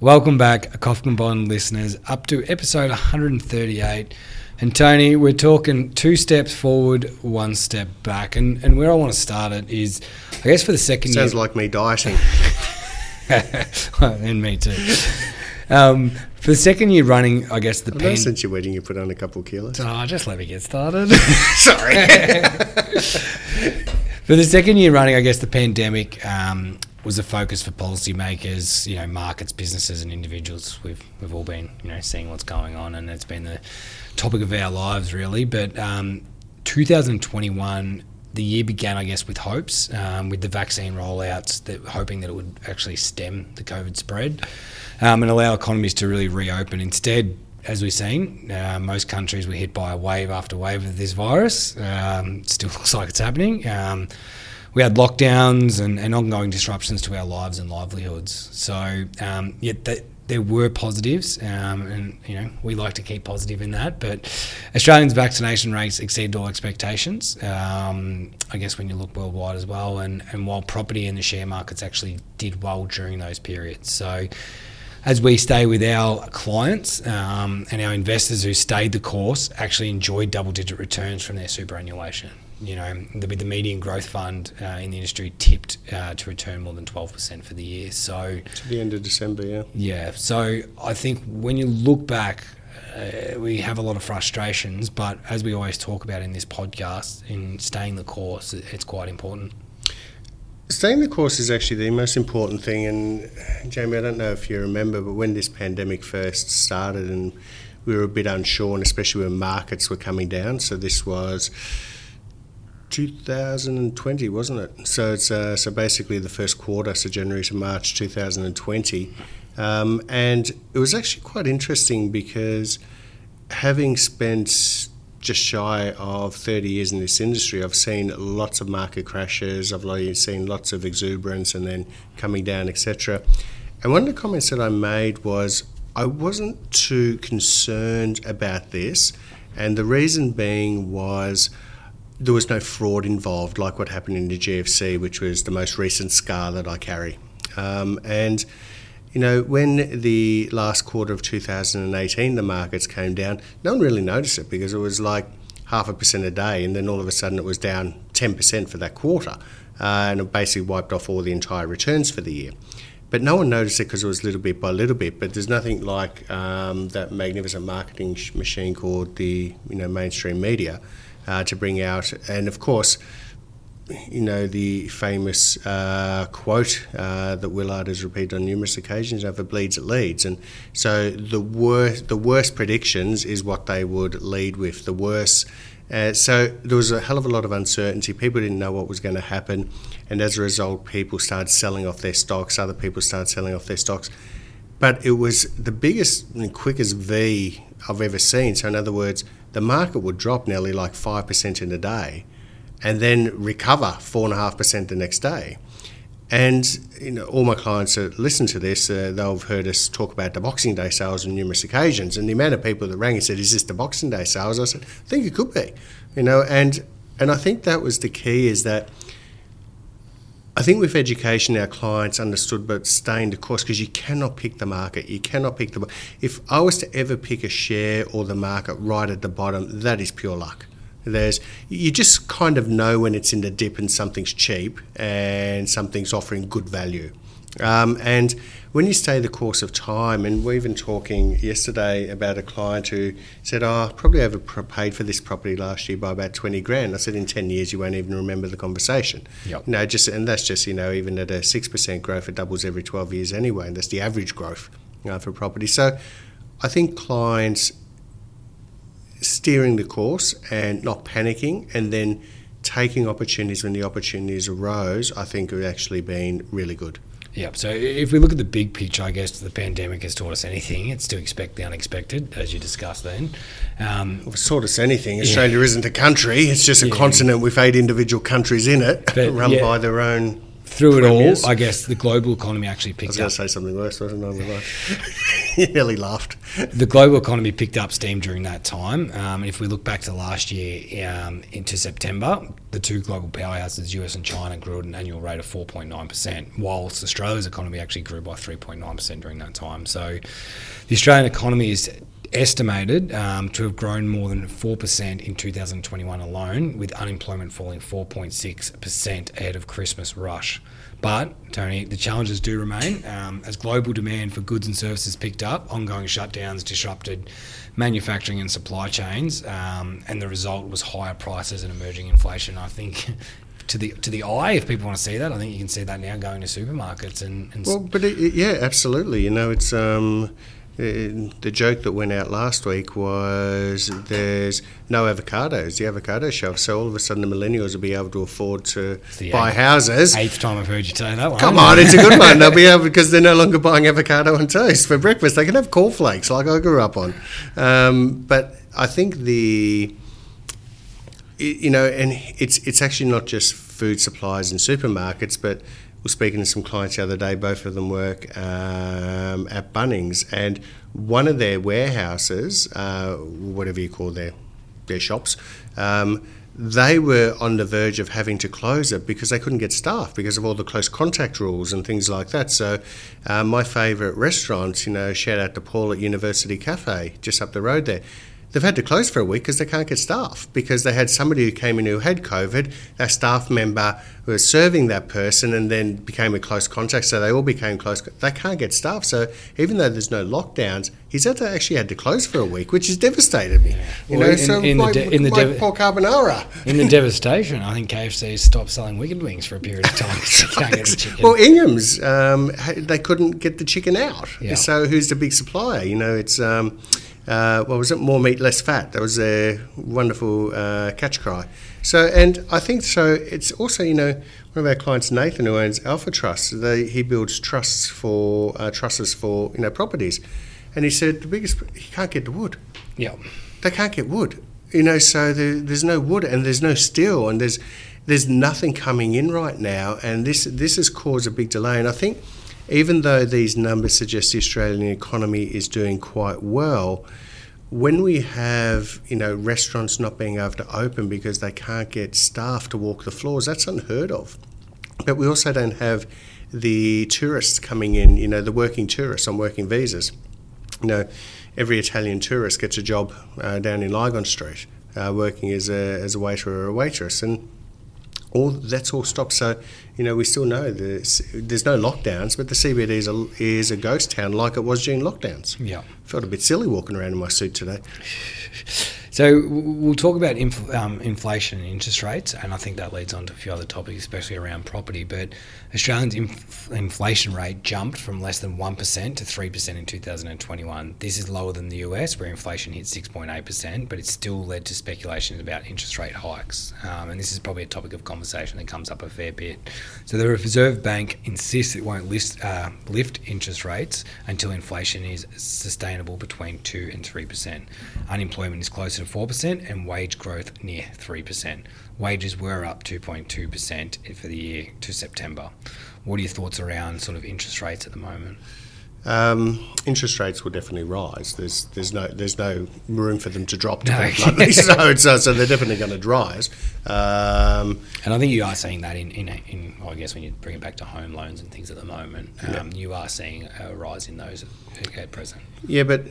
Welcome back, Kofkin Bond listeners, up to episode 138. And Tony, we're talking two steps forward, one step back. And, and where I want to start it is, I guess for the second Sounds year. like me dieting. and me too. Um, for the second year running, I guess the since your wedding you put on a couple of kilos. Oh, just let me get started. Sorry. For the second year running, I guess the pandemic um, was a focus for policymakers, you know, markets, businesses, and individuals. We've we've all been, you know, seeing what's going on, and it's been the topic of our lives, really. But um, 2021, the year began, I guess, with hopes, um, with the vaccine rollouts, that hoping that it would actually stem the COVID spread um, and allow economies to really reopen. Instead, as we've seen, uh, most countries were hit by wave after wave of this virus. Um, still looks like it's happening. We had lockdowns and, and, ongoing disruptions to our lives and livelihoods. So, um, yet th- there were positives, um, and you know we like to keep positive in that. But Australians' vaccination rates exceeded all expectations. Um, I guess when you look worldwide as well, and and while property and the share markets actually did well during those periods, so as we stay with our clients um, and our investors who stayed the course actually enjoyed double digit returns from their superannuation. You know, the, the median growth fund uh, in the industry tipped uh, to return more than 12% for the year. So, to the end of December, yeah. Yeah. So, I think when you look back, uh, we have a lot of frustrations, but as we always talk about in this podcast, in staying the course, it's quite important. Staying the course is actually the most important thing. And Jamie, I don't know if you remember, but when this pandemic first started and we were a bit unsure, and especially when markets were coming down, so this was 2020, wasn't it? So it's uh, so basically the first quarter, so January to March 2020, um, and it was actually quite interesting because having spent just shy of 30 years in this industry, I've seen lots of market crashes, I've seen lots of exuberance and then coming down, etc. And one of the comments that I made was I wasn't too concerned about this, and the reason being was there was no fraud involved, like what happened in the GFC, which was the most recent scar that I carry. Um, and you know, when the last quarter of 2018 the markets came down, no one really noticed it because it was like half a percent a day, and then all of a sudden it was down 10% for that quarter, uh, and it basically wiped off all the entire returns for the year. But no one noticed it because it was little bit by little bit. But there's nothing like um, that magnificent marketing sh- machine called the you know mainstream media uh, to bring out, and of course you know, the famous uh, quote uh, that Willard has repeated on numerous occasions: "If bleeds, it leads." And so the worst, the worst predictions is what they would lead with. The worst. Uh, so there was a hell of a lot of uncertainty. People didn't know what was going to happen, and as a result, people started selling off their stocks. Other people started selling off their stocks, but it was the biggest and quickest V I've ever seen. So in other words, the market would drop nearly like five percent in a day and then recover four and a half percent the next day. And you know, all my clients that listen to this, uh, they'll have heard us talk about the Boxing Day sales on numerous occasions. And the amount of people that rang and said, "Is this the Boxing Day sales?" I said, "I think it could be," you know. And and I think that was the key is that I think with education, our clients understood, but staying the course because you cannot pick the market. You cannot pick the. If I was to ever pick a share or the market right at the bottom, that is pure luck. There's you just kind of know when it's in the dip and something's cheap and something's offering good value. Um, and when you stay the course of time, and we have been talking yesterday about a client who said, "Oh, I probably overpaid for this property last year by about twenty grand." I said, "In ten years, you won't even remember the conversation." Yep. You know, just and that's just you know even at a six percent growth, it doubles every twelve years anyway, and that's the average growth you know, for property. So, I think clients steering the course and not panicking, and then taking opportunities when the opportunities arose, I think have actually been really good. Yeah. So if we look at the big picture, I guess the pandemic has taught us anything. It's to expect the unexpected, as you discussed then. Um, well, it's taught us anything. Australia yeah. isn't a country; it's just a yeah. continent with eight individual countries in it, but, run yeah. by their own through it Premiers. all, I guess the global economy actually picked up. I was going to say something worse, wasn't I? He nearly laughed. The global economy picked up steam during that time. Um, if we look back to last year um, into September, the two global powerhouses, US and China, grew at an annual rate of 4.9%, whilst Australia's economy actually grew by 3.9% during that time. So the Australian economy is estimated um, to have grown more than 4% in 2021 alone, with unemployment falling 4.6% ahead of Christmas rush. But, Tony, the challenges do remain. Um, as global demand for goods and services picked up, ongoing shutdowns disrupted manufacturing and supply chains, um, and the result was higher prices and emerging inflation. I think. To the to the eye, if people want to see that, I think you can see that now going to supermarkets and, and Well, but it, it- yeah, absolutely. You know, it's um, the joke that went out last week was there's no avocados, the avocado shelf. So all of a sudden, the millennials will be able to afford to buy eighth- houses. eighth time I've heard you say that one. Come on, it's a good one. They'll be able because they're no longer buying avocado on toast for breakfast. They can have cornflakes like I grew up on. Um, but I think the you know, and it's it's actually not just food supplies and supermarkets, but we're speaking to some clients the other day. Both of them work um, at Bunnings, and one of their warehouses, uh, whatever you call their their shops. Um, they were on the verge of having to close it because they couldn't get staff because of all the close contact rules and things like that. So, uh, my favourite restaurants, you know, shout out to Paul at University Cafe, just up the road there. They've had to close for a week because they can't get staff because they had somebody who came in who had COVID, a staff member who was serving that person and then became a close contact. So they all became close. They can't get staff. So even though there's no lockdowns, he's had to actually had to close for a week, which has devastated me. You Well, know, in- so in the my, de- in the dev- poor carbonara. In the devastation, I think KFC stopped selling wicked wings for a period of time because they can't get the chicken. Well, Ingham's, um, they couldn't get the chicken out. Yeah. So who's the big supplier? You know, it's um, uh, what was it? More meat, less fat. That was a wonderful uh, catch cry. So, and I think so. It's also, you know, one of our clients, Nathan, who owns Alpha Trust. They, he builds trusts for uh, trusses for you know properties, and he said the biggest he can't get the wood yeah. they can't get wood. You know, so there, there's no wood and there's no steel and there's there's nothing coming in right now, and this this has caused a big delay. And I think even though these numbers suggest the Australian economy is doing quite well, when we have you know restaurants not being able to open because they can't get staff to walk the floors, that's unheard of. But we also don't have the tourists coming in. You know, the working tourists on working visas you know, every Italian tourist gets a job uh, down in Lygon Street, uh, working as a, as a waiter or a waitress, and all that's all stopped. So, you know, we still know there's, there's no lockdowns, but the CBD is a, is a ghost town like it was during lockdowns. Yeah. Felt a bit silly walking around in my suit today. So we'll talk about inf- um, inflation and interest rates, and I think that leads on to a few other topics, especially around property. But Australia's inf- inflation rate jumped from less than one percent to three percent in 2021. This is lower than the US, where inflation hit 6.8 percent, but it still led to speculations about interest rate hikes. Um, and this is probably a topic of conversation that comes up a fair bit. So the Reserve Bank insists it won't list, uh, lift interest rates until inflation is sustainable between two and three percent. Unemployment is closer to 4% and wage growth near 3%. Wages were up 2.2% for the year to September. What are your thoughts around sort of interest rates at the moment? Um, interest rates will definitely rise. There's there's no there's no room for them to drop. To No. bluntly. so, uh, so they're definitely going to rise. Um, And I think you are seeing that in, in, in well, I guess when you bring it back to home loans and things at the moment, um, you are seeing a rise in those at present. Yeah, but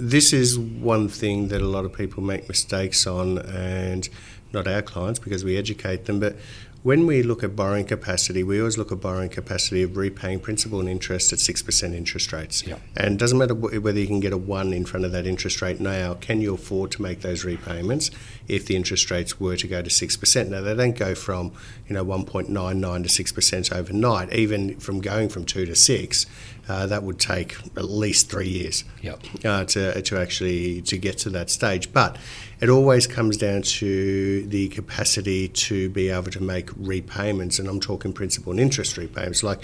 this is one thing that a lot of people make mistakes on, and not our clients because we educate them. But when we look at borrowing capacity, we always look at borrowing capacity of repaying principal and interest at 6% interest rates. Yeah. And it doesn't matter whether you can get a 1 in front of that interest rate now, can you afford to make those repayments if the interest rates were to go to 6%? Now, they don't go from, you know, 1.99 to 6% overnight. Even from going from 2 to 6, uh, that would take at least three years Yep. uh, to, to actually to get to that stage. But it always comes down to the capacity to be able to make repayments, and I'm talking principal and interest repayments. Like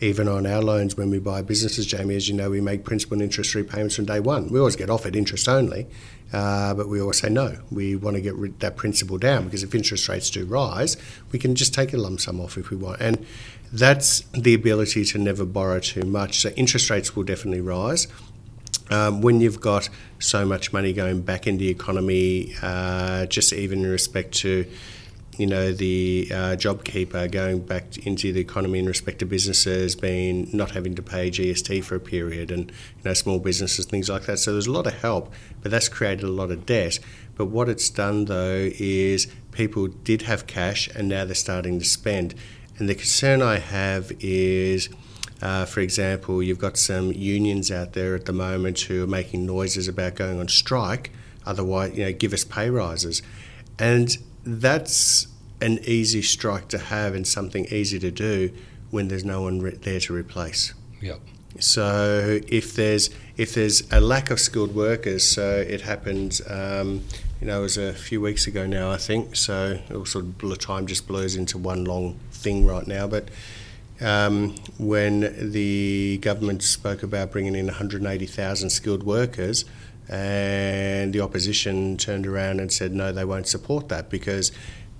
even on our loans when we buy businesses, Jamie, as you know, we make principal and interest repayments from day one. We always get offered interest only, uh, but we always say no. We want to get rid- that principal down because if interest rates do rise, we can just take a lump sum off if we want. And that's the ability to never borrow too much. So interest rates will definitely rise. Um, when you've got so much money going back into the economy, uh, just even in respect to you know, the uh, JobKeeper going back into the economy in respect to businesses being not having to pay GST for a period and, you know, small businesses, things like that. So there's a lot of help, but that's created a lot of debt. But what it's done though is people did have cash and now they're starting to spend. And the concern I have is, uh, for example, you've got some unions out there at the moment who are making noises about going on strike. Otherwise, you know, give us pay rises, and that's an easy strike to have and something easy to do when there's no one re- there to replace. Yep. So if there's if there's a lack of skilled workers, so it happened, um, you know, it was a few weeks ago now, I think. So it all sort of time just blows into one long thing right now. But um, when the government spoke about bringing in 180,000 skilled workers, and the opposition turned around and said no, they won't support that because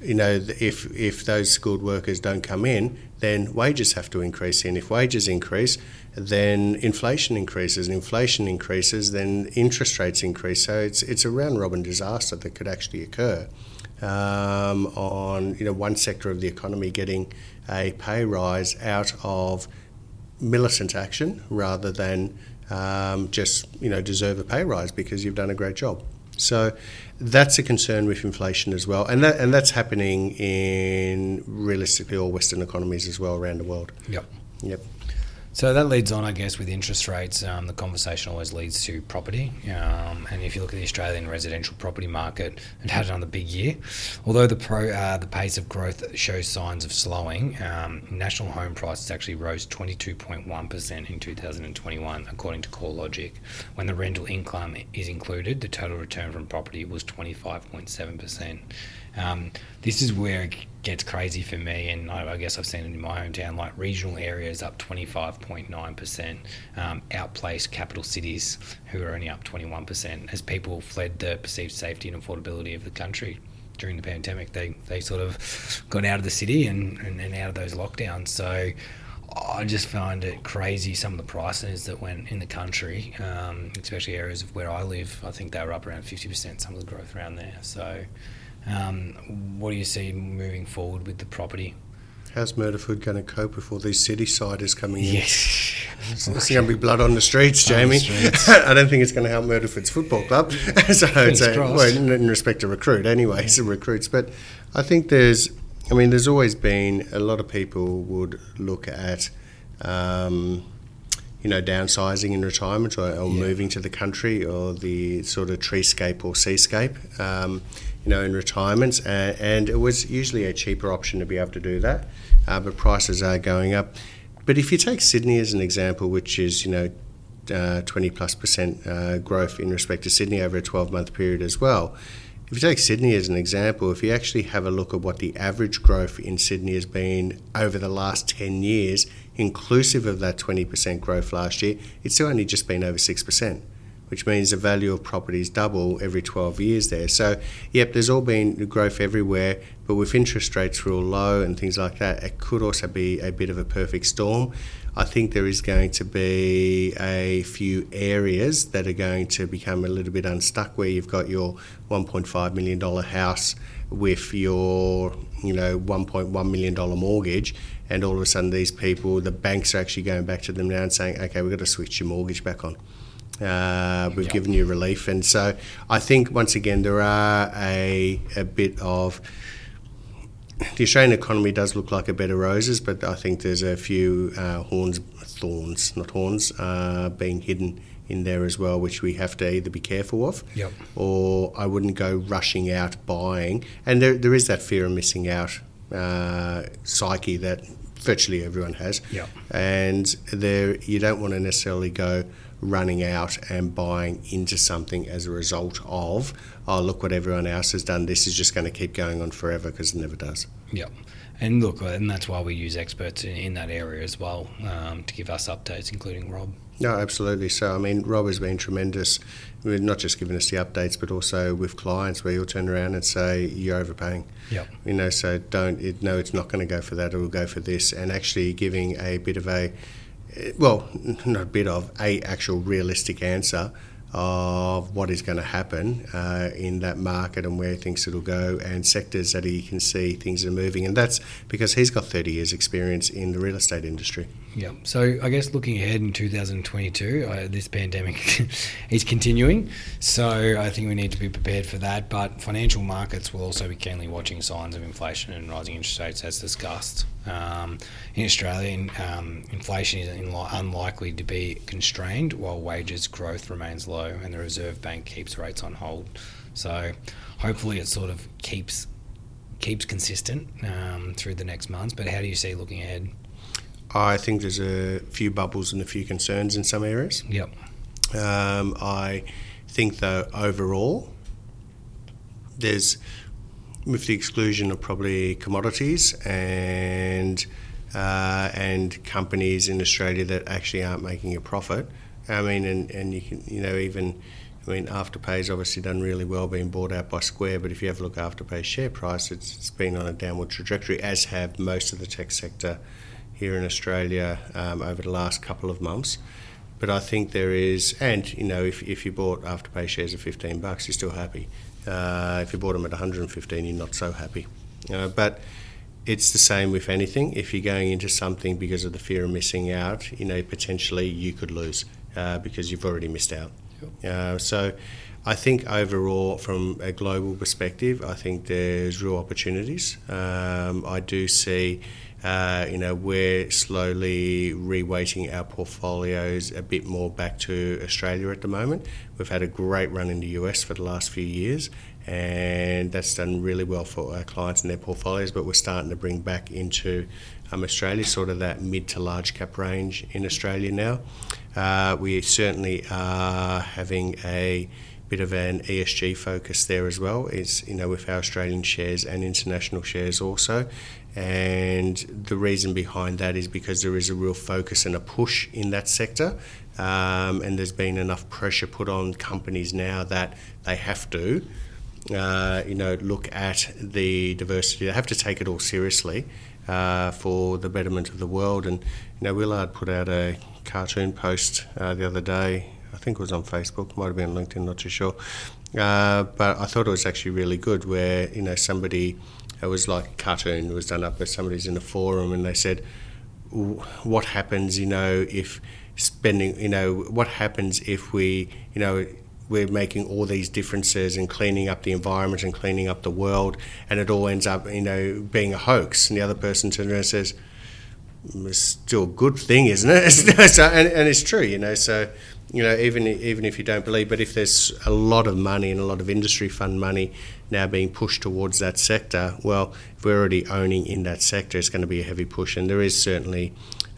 you know, if if those skilled workers don't come in, then wages have to increase. And if wages increase, then inflation increases. And inflation increases, then interest rates increase. So it's it's a round robin disaster that could actually occur um, on you know one sector of the economy getting a pay rise out of militant action rather than um, just you know deserve a pay rise because you've done a great job. So that's a concern with inflation as well, and that and that's happening in realistically all Western economies as well around the world. Yep. Yep. So that leads on, I guess, with interest rates. Um, the conversation always leads to property. Um, and if you look at the Australian residential property market, it had another big year. Although the pro, uh, the pace of growth shows signs of slowing, um, national home prices actually rose 22.1% in 2021, according to CoreLogic. When the rental income is included, the total return from property was 25.7%. Um, this is where it gets crazy for me, and I, I, guess I've seen it in my hometown. Like regional areas up 25.9%, um, outplaced capital cities who are only up 21% as people fled the perceived safety and affordability of the country during the pandemic. They they sort of got out of the city and, and, and out of those lockdowns. So. I just find it crazy some of the prices that went in the country, um, especially areas of where I live. I think they were up around 50%, some of the growth around there. So, um, what do you see moving forward with the property? How's Murderford going to cope with all these city siders coming in? Yes. There's going to be blood on the streets, Jamie. The streets. I don't think it's going to help Murderford's football club. so it's a, well, in respect to recruit, anyway, so recruits. But I think there's, I mean, there's always been a lot of people would look at, um, you know, downsizing in retirement or, or yeah. moving to the country or the sort of treescape or seascape. Um, you know, in retirements, and, and, it was usually a cheaper option to be able to do that, uh, but prices are going up. But if you take Sydney as an example, which is you know uh, 20 plus percent uh, growth in respect to Sydney over a 12 month period as well. If you take Sydney as an example, if you actually have a look at what the average growth in Sydney has been over the last 10 years, inclusive of that 20% growth last year, it's still only just been over 6% which means the value of properties double every 12 years there. So, yep, there's all been growth everywhere, but with interest rates real low and things like that, it could also be a bit of a perfect storm. I think there is going to be a few areas that are going to become a little bit unstuck where you've got your $1.5 million house with your you know $1.1 million mortgage and all of a sudden these people the banks are actually going back to them now and saying okay we've got to switch your mortgage back on uh, we've given you relief, and so I think once again there are a a bit of the Australian economy does look like a bed of roses, but I think there's a few uh, horns, thorns, not horns, uh, being hidden in there as well, which we have to either be careful of, yep. or I wouldn't go rushing out buying. And there, there is that fear of missing out uh, psyche that virtually everyone has. Yep. And there, you don't want to necessarily go running out and buying into something as a result of, oh, look what everyone else has done. This is just going to keep going on forever because it never does. Yep. And look, and that's why we use experts in, in that area as well um, to give us updates, including Rob. No, absolutely. So, I mean, Rob has been tremendous, not just giving us the updates, but also with clients where you'll turn around and say, you're overpaying. Yep. You know, so don't, it, no, it's not going to go for that, it will go for this. And actually giving a bit of a, well, not a bit of, a actual realistic answer of what is going to happen uh, in that market and where things it'll go and sectors that he can see things are moving. And that's because he's got 30 years' experience in the real estate industry. Yeah. So I guess looking ahead in 2022, uh, this pandemic is continuing. So I think we need to be prepared for that. But financial markets will also be keenly watching signs of inflation and rising interest rates as discussed. Um, in Australia, um, inflation is unlikely to be constrained while wages growth remains low and the Reserve Bank keeps rates on hold. So hopefully it sort of keeps keeps consistent um, through the next months. But how do you see looking ahead? I think there's a few bubbles and a few concerns in some areas. Yep. Um, I think, though, overall, there's, with the exclusion of probably commodities and uh, and companies in Australia that actually aren't making a profit. I mean, and, and you can, you know, even, I mean, Afterpay's obviously done really well being bought out by Square, but if you have a look at Afterpay's share price, it's, it's been on a downward trajectory, as have most of the tech sector here in Australia um, over the last couple of months. But I think there is, and you know, if, if you bought Afterpay shares at 15 bucks, you're still happy. Uh, if you bought them at 115, you're not so happy. Uh, but it's the same with anything. If you're going into something because of the fear of missing out, you know, potentially you could lose uh, because you've already missed out. Yep. Uh, so I think overall, from a global perspective, I think there's real opportunities. Um, I do see uh, you know, we're slowly reweighting our portfolios a bit more back to Australia at the moment. We've had a great run in the US for the last few years, and that's done really well for our clients and their portfolios. But we're starting to bring back into um, Australia, sort of that mid to large cap range in Australia now. Uh, we certainly are having a bit of an ESG focus there as well. Is you know with our Australian shares and international shares also, and the reason behind that is because there is a real focus and a push in that sector. Um, and there's been enough pressure put on companies now that they have to, uh, you know, look at the diversity. They have to take it all seriously uh, for the betterment of the world. And you know, Willard put out a cartoon post uh, the other day. I think it was on Facebook, might have been LinkedIn, not too sure. Uh, but I thought it was actually really good, where you know somebody it was like a cartoon. Was done up by somebody's in a forum, and they said, "What happens, you know, if spending, you know, what happens if we, you know." We're making all these differences and cleaning up the environment and cleaning up the world, and it all ends up, you know, being a hoax. And the other person turns around and says, "It's still a good thing, isn't it?" so, and, and it's true, you know. So, you know, even even if you don't believe, but if there's a lot of money and a lot of industry fund money now being pushed towards that sector, well, if we're already owning in that sector, it's going to be a heavy push, and there is certainly.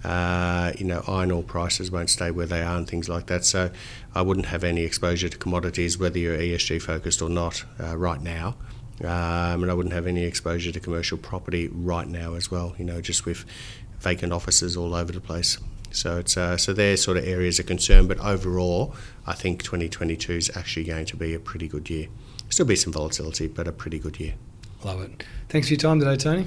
Uh, you know, iron ore prices won't stay where they are and things like that. So, I wouldn't have any exposure to commodities, whether you're ESG focused or not, uh, right now. Um, and I wouldn't have any exposure to commercial property right now as well. You know, just with vacant offices all over the place. So it's uh, so they're sort of areas of concern. But overall, I think 2022 is actually going to be a pretty good year. Still be some volatility, but a pretty good year. Love it. Thanks for your time today, Tony.